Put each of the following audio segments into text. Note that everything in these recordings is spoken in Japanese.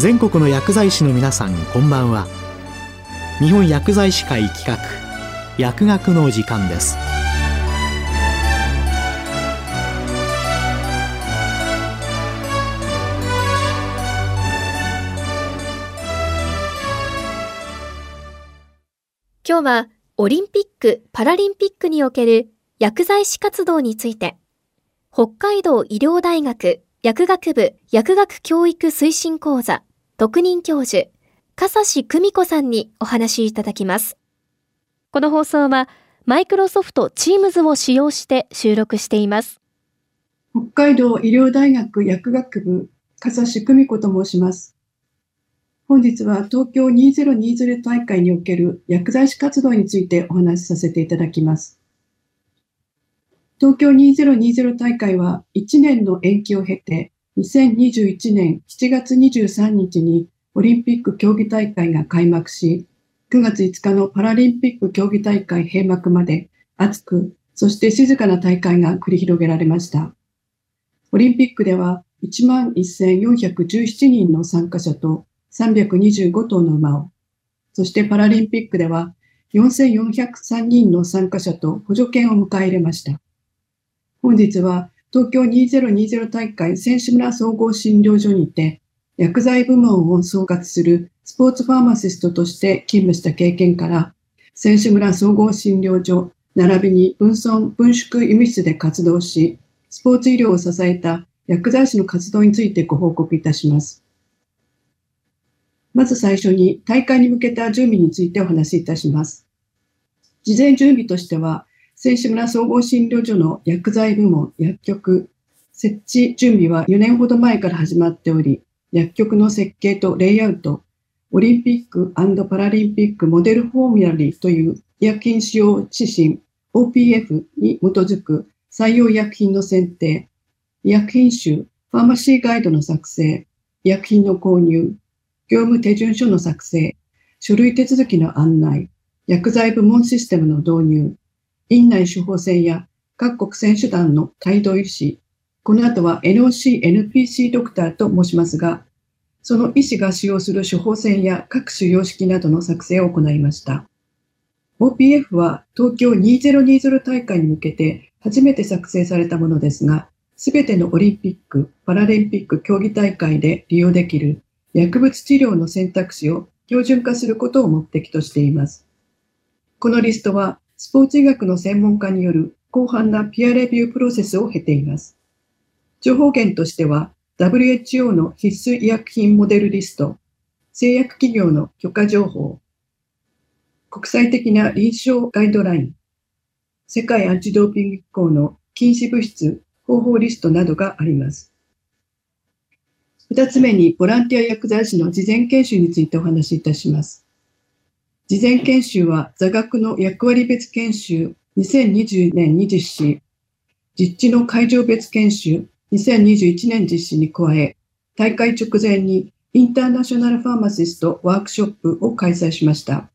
全国の薬剤師の皆さんこんばんは。日本薬剤師会企画薬学の時間です。今日はオリンピック・パラリンピックにおける薬剤師活動について北海道医療大学薬学部薬学教育推進講座特任教授、笠志久美子さんにお話いただきます。この放送はマイクロソフト Teams を使用して収録しています。北海道医療大学薬学部、笠志久美子と申します。本日は東京2020大会における薬剤師活動についてお話しさせていただきます。東京2020大会は1年の延期を経て2021年7月23日にオリンピック競技大会が開幕し、9月5日のパラリンピック競技大会閉幕まで熱く、そして静かな大会が繰り広げられました。オリンピックでは11,417人の参加者と325頭の馬を、そしてパラリンピックでは4403人の参加者と補助犬を迎え入れました。本日は東京2020大会選手村総合診療所にて、薬剤部門を総括するスポーツファーマシストとして勤務した経験から、選手村総合診療所、並びに分村分縮医務室で活動し、スポーツ医療を支えた薬剤師の活動についてご報告いたします。まず最初に大会に向けた準備についてお話しいたします。事前準備としては、選手村総合診療所の薬剤部門、薬局、設置準備は4年ほど前から始まっており、薬局の設計とレイアウト、オリンピックパラリンピックモデルフォーミュラリーという医薬品使用指針 OPF に基づく採用医薬品の選定、医薬品集、ファーマシーガイドの作成、医薬品の購入、業務手順書の作成、書類手続きの案内、薬剤部門システムの導入、院内処方箋や各国選手団の帯同医師、この後は NOC、NPC ドクターと申しますが、その医師が使用する処方箋や各種様式などの作成を行いました。OPF は東京2020大会に向けて初めて作成されたものですが、すべてのオリンピック、パラリンピック競技大会で利用できる薬物治療の選択肢を標準化することを目的としています。このリストはスポーツ医学の専門家による広範なピアレビュープロセスを経ています。情報源としては、WHO の必須医薬品モデルリスト、製薬企業の許可情報、国際的な臨床ガイドライン、世界アンチドーピング機構の禁止物質方法リストなどがあります。二つ目に、ボランティア薬剤師の事前研修についてお話しいたします。事前研修は座学の役割別研修2020年に実施、実地の会場別研修2021年実施に加え、大会直前にインターナショナルファーマシストワークショップを開催しました。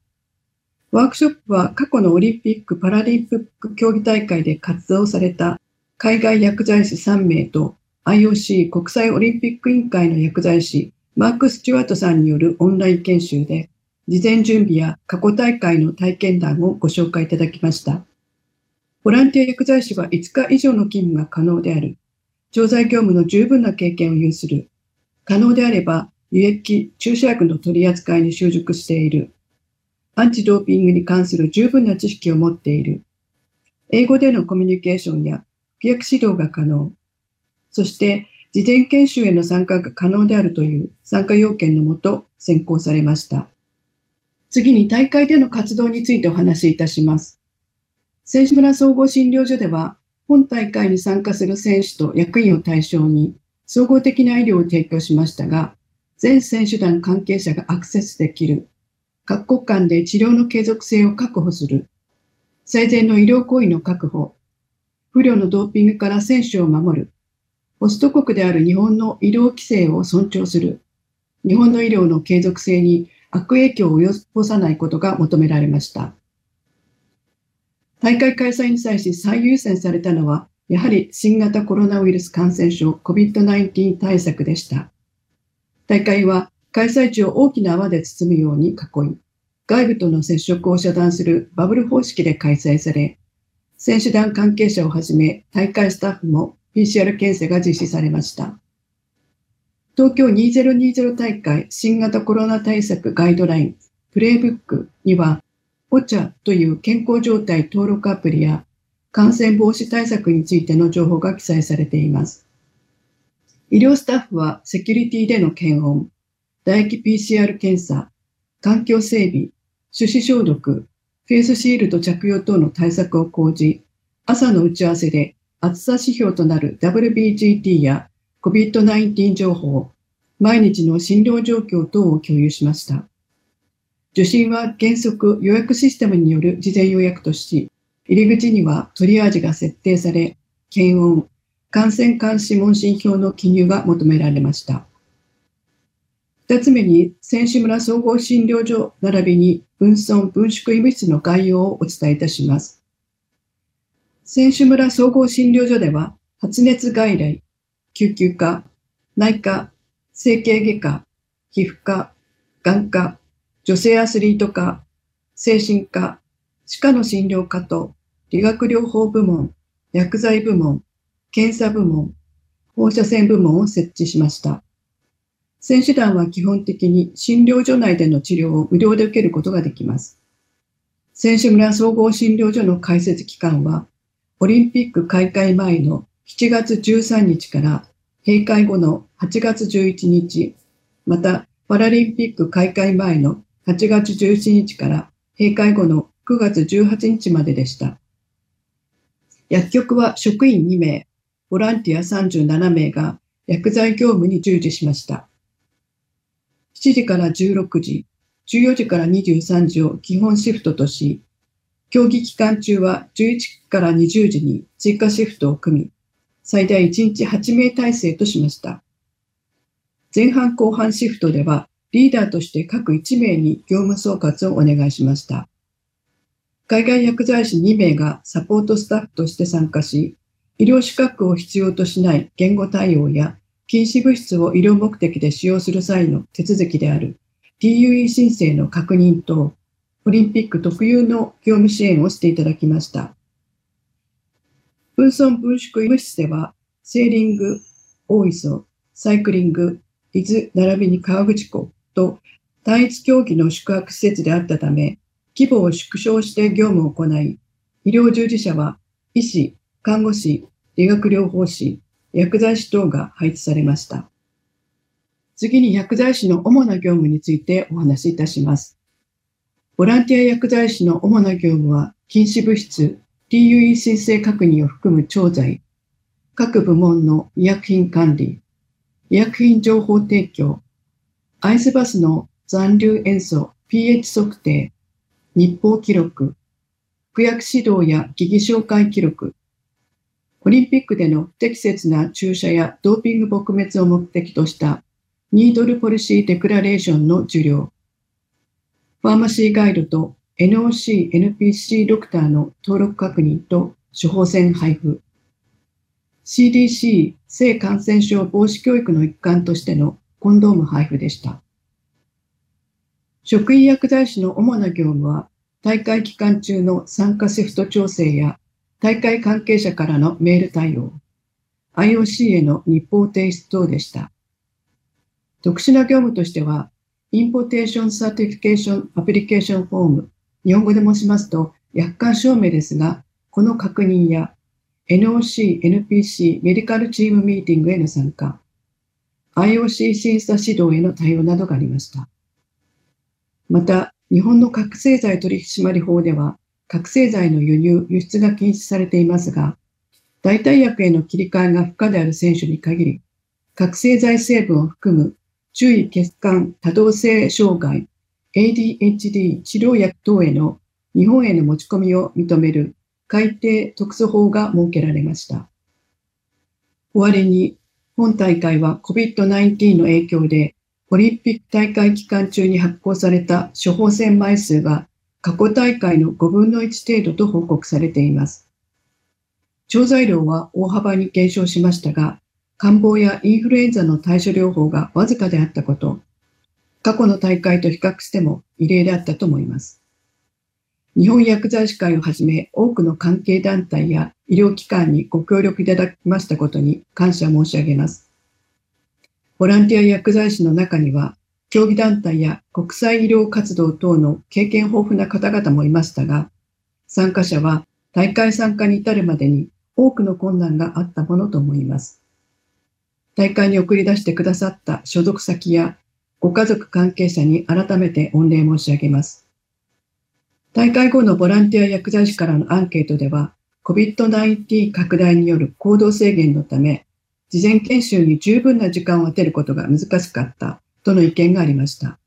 ワークショップは過去のオリンピック・パラリンピック競技大会で活動された海外薬剤師3名と IOC 国際オリンピック委員会の薬剤師マーク・スチュワートさんによるオンライン研修で事前準備や過去大会の体験談をご紹介いただきました。ボランティア薬剤師は5日以上の勤務が可能である。調剤業務の十分な経験を有する。可能であれば、輸液、注射薬の取り扱いに習熟している。アンチドーピングに関する十分な知識を持っている。英語でのコミュニケーションや服薬指導が可能。そして、事前研修への参加が可能であるという参加要件のもと選考されました。次に大会での活動についてお話しいたします。選手村総合診療所では、本大会に参加する選手と役員を対象に、総合的な医療を提供しましたが、全選手団関係者がアクセスできる、各国間で治療の継続性を確保する、最善の医療行為の確保、不良のドーピングから選手を守る、ホスト国である日本の医療規制を尊重する、日本の医療の継続性に悪影響を及ぼさないことが求められました。大会開催に際し最優先されたのは、やはり新型コロナウイルス感染症 COVID-19 対策でした。大会は開催地を大きな泡で包むように囲い、外部との接触を遮断するバブル方式で開催され、選手団関係者をはじめ大会スタッフも PCR 検査が実施されました。東京2020大会新型コロナ対策ガイドラインプレイブックには、オチャという健康状態登録アプリや感染防止対策についての情報が記載されています。医療スタッフはセキュリティでの検温、唾液 PCR 検査、環境整備、手指消毒、フェイスシールド着用等の対策を講じ、朝の打ち合わせで暑さ指標となる WBGT や COVID-19 情報、毎日の診療状況等を共有しました。受診は原則予約システムによる事前予約とし、入り口にはトリアージが設定され、検温、感染監視問診票の記入が求められました。二つ目に、選手村総合診療所並びに分村分縮医務室の概要をお伝えいたします。選手村総合診療所では、発熱外来、救急科、内科、整形外科、皮膚科、眼科、女性アスリート科、精神科、歯科の診療科と理学療法部門、薬剤部門、検査部門、放射線部門を設置しました。選手団は基本的に診療所内での治療を無料で受けることができます。選手村総合診療所の開設期間は、オリンピック開会前の7月13日から閉会後の8月11日、またパラリンピック開会前の8月17日から閉会後の9月18日まででした。薬局は職員2名、ボランティア37名が薬剤業務に従事しました。7時から16時、14時から23時を基本シフトとし、競技期間中は11から20時に追加シフトを組み、最大1日8名体制としました。前半後半シフトでは、リーダーとして各1名に業務総括をお願いしました。海外薬剤師2名がサポートスタッフとして参加し、医療資格を必要としない言語対応や禁止物質を医療目的で使用する際の手続きである TUE 申請の確認とオリンピック特有の業務支援をしていただきました。分村分縮医務室では、セーリング、大磯、サイクリング、伊豆並びに川口湖と単一競技の宿泊施設であったため、規模を縮小して業務を行い、医療従事者は医師、看護師、理学療法士、薬剤師等が配置されました。次に薬剤師の主な業務についてお話しいたします。ボランティア薬剤師の主な業務は、禁止物質、TUE 申請確認を含む調剤、各部門の医薬品管理、医薬品情報提供、アイスバスの残留塩素 pH 測定、日報記録、服薬指導や疑義紹介記録、オリンピックでの不適切な注射やドーピング撲滅を目的としたニードルポリシーデクラレーションの受領、ファーマシーガイドと NOC、NPC ドクターの登録確認と処方箋配布、CDC 性感染症防止教育の一環としてのコンドーム配布でした。職員薬剤師の主な業務は、大会期間中の参加シフト調整や、大会関係者からのメール対応、IOC への日報提出等でした。特殊な業務としては、 Importation Certification Application Form、日本語で申しますと、薬監証明ですが、この確認や NOC、NPC メディカルチームミーティングへの参加、IOC 審査指導への対応などがありました。また、日本の覚醒剤取締法では、覚醒剤の輸入、輸出が禁止されていますが、代替薬への切り替えが不可である選手に限り、覚醒剤成分を含む注意血管多動性障害、ADHD 治療薬等への日本への持ち込みを認める改定特措法が設けられました。終わりに、本大会は COVID-19 の影響でオリンピック大会期間中に発行された処方箋枚数が過去大会の5分の1程度と報告されています。調剤量は大幅に減少しましたが、感冒やインフルエンザの対処療法がわずかであったこと、過去の大会と比較しても異例であったと思います。日本薬剤師会をはじめ多くの関係団体や医療機関にご協力いただきましたことに感謝申し上げます。ボランティア薬剤師の中には、競技団体や国際医療活動等の経験豊富な方々もいましたが、参加者は大会参加に至るまでに多くの困難があったものと思います。大会に送り出してくださった所属先やご家族関係者に改めて御礼申し上げます。大会後のボランティア薬剤師からのアンケートでは、COVID-19 拡大による行動制限のため、事前研修に十分な時間を当てることが難しかったとの意見がありました。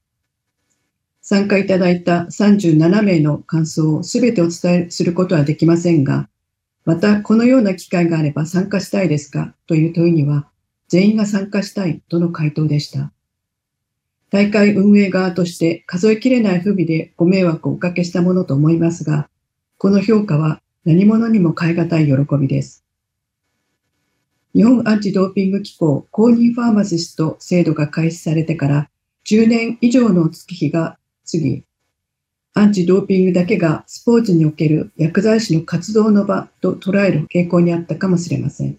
参加いただいた37名の感想をすべてお伝えすることはできませんが、またこのような機会があれば参加したいですかという問いには、全員が参加したいとの回答でした。大会運営側として数えきれない不備でご迷惑をおかけしたものと思いますが、この評価は何者にも代え難い喜びです。日本アンチドーピング機構公認ファーマシスト制度が開始されてから10年以上の月日が過ぎ、アンチドーピングだけがスポーツにおける薬剤師の活動の場と捉える傾向にあったかもしれません。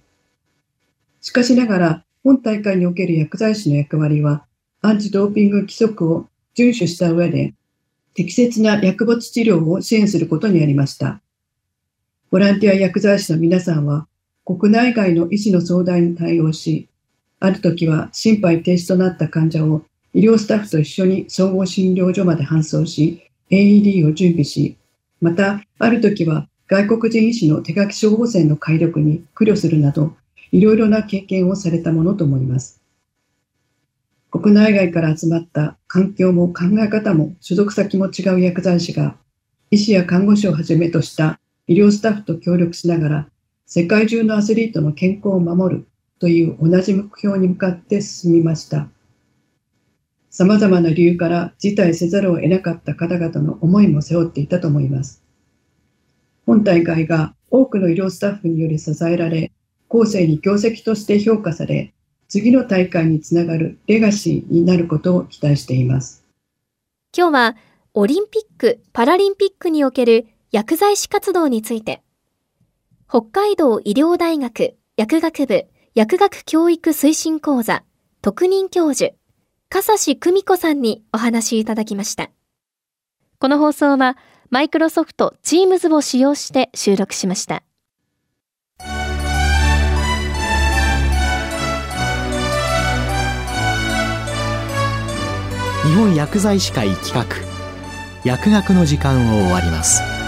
しかしながら、本大会における薬剤師の役割は、アンチドーピング規則を遵守した上で、適切な薬物治療を支援することにありました。ボランティア薬剤師の皆さんは、国内外の医師の相談に対応し、ある時は心肺停止となった患者を医療スタッフと一緒に総合診療所まで搬送し、AED を準備し、また、ある時は外国人医師の手書き処方箋の解読に苦慮するなど、いろいろな経験をされたものと思います。国内外から集まった環境も考え方も所属先も違う薬剤師が、医師や看護師をはじめとした医療スタッフと協力しながら世界中のアスリートの健康を守るという同じ目標に向かって進みました。様々な理由から辞退せざるを得なかった方々の思いも背負っていたと思います。本大会が多くの医療スタッフにより支えられ、後世に業績として評価され、次の大会につながるレガシーになることを期待しています。今日はオリンピック・パラリンピックにおける薬剤師活動について、北海道医療大学薬学部薬学教育推進講座特任教授、笠志久美子さんにお話いただきました。この放送はマイクロソフト Teams を使用して収録しました。本薬剤師会企画薬学の時間を終わります。